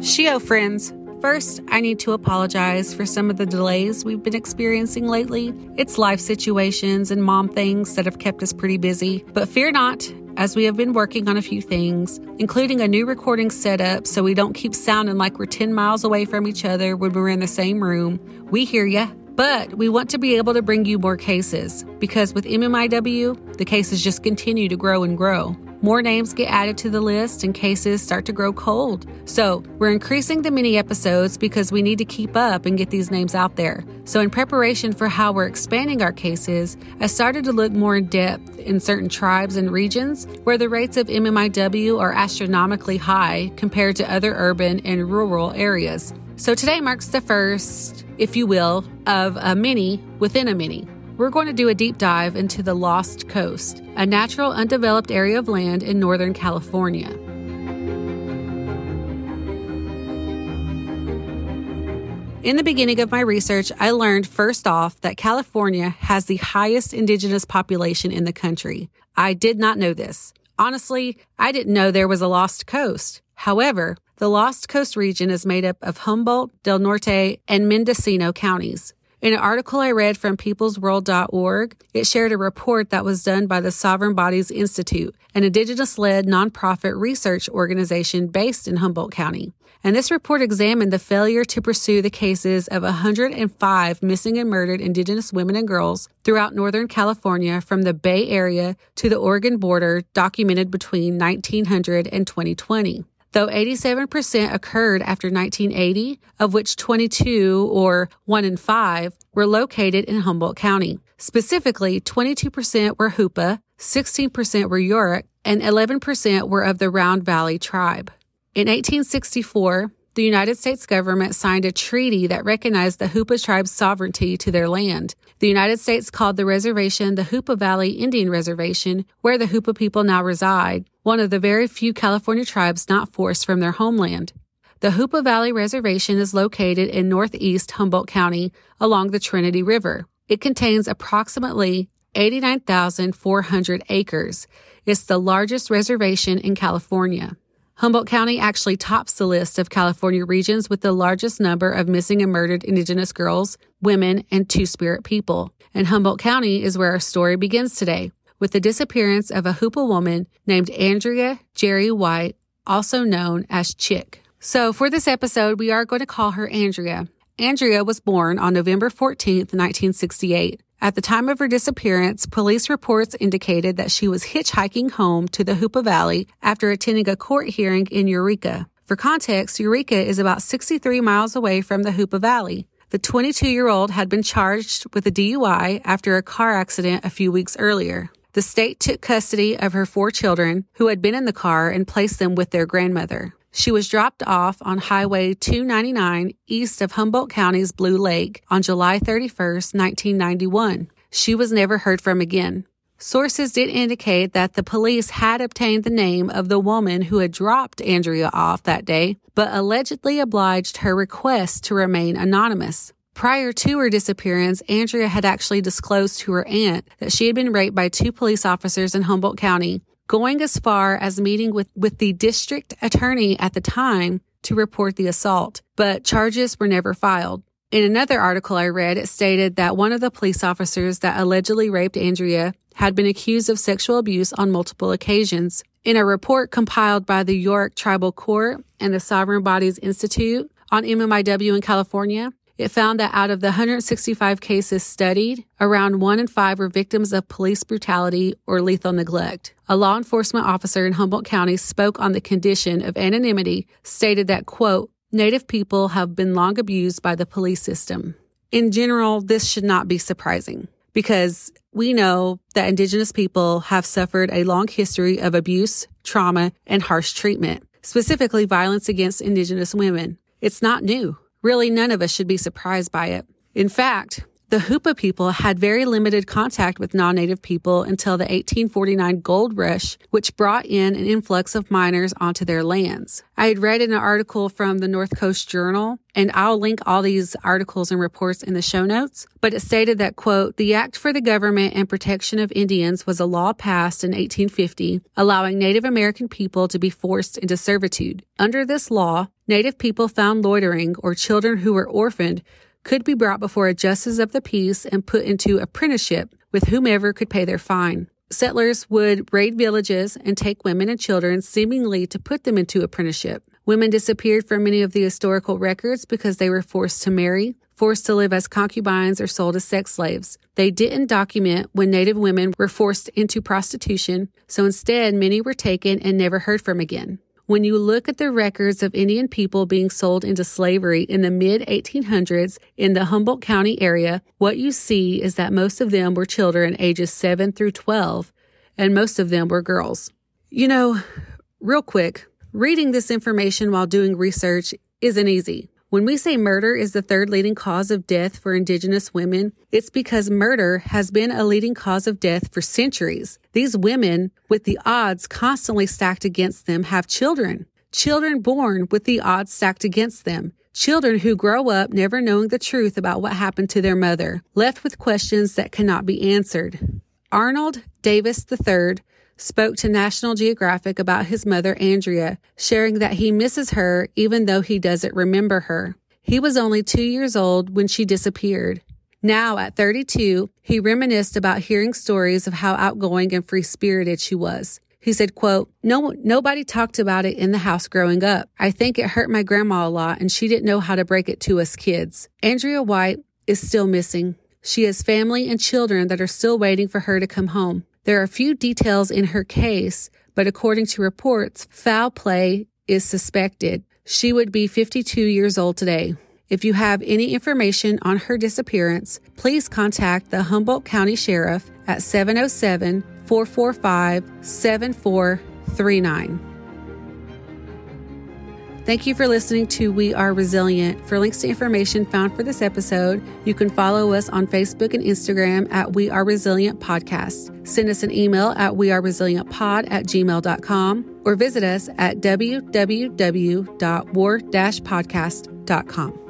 Shio friends, First, I need to apologize for some of the delays we've been experiencing lately. It's life situations and mom things that have kept us pretty busy. But fear not, as we have been working on a few things, including a new recording setup so we don't keep sounding like we're 10 miles away from each other when we're in the same room. We hear ya. But we want to be able to bring you more cases because with MMIW, the cases just continue to grow and grow. More names get added to the list and cases start to grow cold. So, we're increasing the mini episodes because we need to keep up and get these names out there. So, in preparation for how we're expanding our cases, I started to look more in depth in certain tribes and regions where the rates of MMIW are astronomically high compared to other urban and rural areas. So, today marks the first, if you will, of a mini within a mini we're going to do a deep dive into the Lost Coast, a natural undeveloped area of land in Northern California. In the beginning of my research, I learned first off that California has the highest indigenous population in the country. I did not know this. Honestly, I didn't know there was a Lost Coast. However, the Lost Coast region is made up of Humboldt, Del Norte, and Mendocino counties. In an article I read from peoplesworld.org, it shared a report that was done by the Sovereign Bodies Institute, an indigenous led nonprofit research organization based in Humboldt County. And this report examined the failure to pursue the cases of 105 missing and murdered indigenous women and girls throughout Northern California from the Bay Area to the Oregon border documented between 1900 and 2020 though 87% occurred after 1980, of which 22 or 1 in 5 were located in Humboldt County. Specifically, 22% were Hoopa, 16% were Yurok, and 11% were of the Round Valley tribe. In 1864, the United States government signed a treaty that recognized the Hoopa tribe's sovereignty to their land. The United States called the reservation the Hoopa Valley Indian Reservation, where the Hoopa people now reside, one of the very few California tribes not forced from their homeland. The Hoopa Valley Reservation is located in northeast Humboldt County along the Trinity River. It contains approximately 89,400 acres. It's the largest reservation in California. Humboldt County actually tops the list of California regions with the largest number of missing and murdered Indigenous girls, women, and Two Spirit people. And Humboldt County is where our story begins today, with the disappearance of a Hoopa woman named Andrea Jerri White, also known as Chick. So for this episode, we are going to call her Andrea. Andrea was born on November 14, 1968. At the time of her disappearance, police reports indicated that she was hitchhiking home to the Hoopa Valley after attending a court hearing in Eureka. For context, Eureka is about 63 miles away from the Hoopa Valley. The 22 year old had been charged with a DUI after a car accident a few weeks earlier. The state took custody of her four children who had been in the car and placed them with their grandmother. She was dropped off on Highway 299 east of Humboldt County's Blue Lake on July 31, 1991. She was never heard from again. Sources did indicate that the police had obtained the name of the woman who had dropped Andrea off that day, but allegedly obliged her request to remain anonymous. Prior to her disappearance, Andrea had actually disclosed to her aunt that she had been raped by two police officers in Humboldt County going as far as meeting with, with the district attorney at the time to report the assault, but charges were never filed. In another article I read, it stated that one of the police officers that allegedly raped Andrea had been accused of sexual abuse on multiple occasions. In a report compiled by the Yurok Tribal Court and the Sovereign Bodies Institute on MMIW in California, it found that out of the 165 cases studied, around one in five were victims of police brutality or lethal neglect. A law enforcement officer in Humboldt County spoke on the condition of anonymity, stated that, quote, Native people have been long abused by the police system. In general, this should not be surprising because we know that Indigenous people have suffered a long history of abuse, trauma, and harsh treatment, specifically violence against Indigenous women. It's not new. Really, none of us should be surprised by it. In fact, The Hoopa people had very limited contact with non native people until the 1849 gold rush, which brought in an influx of miners onto their lands. I had read in an article from the North Coast Journal, and I'll link all these articles and reports in the show notes, but it stated that, quote, the Act for the Government and Protection of Indians was a law passed in 1850, allowing Native American people to be forced into servitude. Under this law, Native people found loitering or children who were orphaned could be brought before a justice of the peace and put into apprenticeship with whomever could pay their fine. Settlers would raid villages and take women and children, seemingly to put them into apprenticeship. Women disappeared from many of the historical records because they were forced to marry, forced to live as concubines, or sold as sex slaves. They didn't document when Native women were forced into prostitution, so instead, many were taken and never heard from again. When you look at the records of Indian people being sold into slavery in the mid 1800s in the Humboldt County area, what you see is that most of them were children ages 7 through 12, and most of them were girls. You know, real quick, reading this information while doing research isn't easy. When we say murder is the third leading cause of death for Indigenous women, it's because murder has been a leading cause of death for centuries. These women, with the odds constantly stacked against them, have children. Children born with the odds stacked against them. Children who grow up never knowing the truth about what happened to their mother, left with questions that cannot be answered. Arnold Davis III spoke to National Geographic about his mother, Andrea, sharing that he misses her even though he doesn't remember her. He was only two years old when she disappeared. Now, at 32, he reminisced about hearing stories of how outgoing and free spirited she was. He said, quote, no, nobody talked about it in the house growing up. I think it hurt my grandma a lot and she didn't know how to break it to us kids. Andrea White is still missing. She has family and children that are still waiting for her to come home. There are few details in her case, but according to reports, foul play is suspected. She would be 52 years old today. If you have any information on her disappearance, please contact the Humboldt County Sheriff at 707 445 7439. Thank you for listening to We Are Resilient. For links to information found for this episode, you can follow us on Facebook and Instagram at We Are Resilient Podcast. Send us an email at weareresilientpod at gmail.com or visit us at www.war-podcast.com.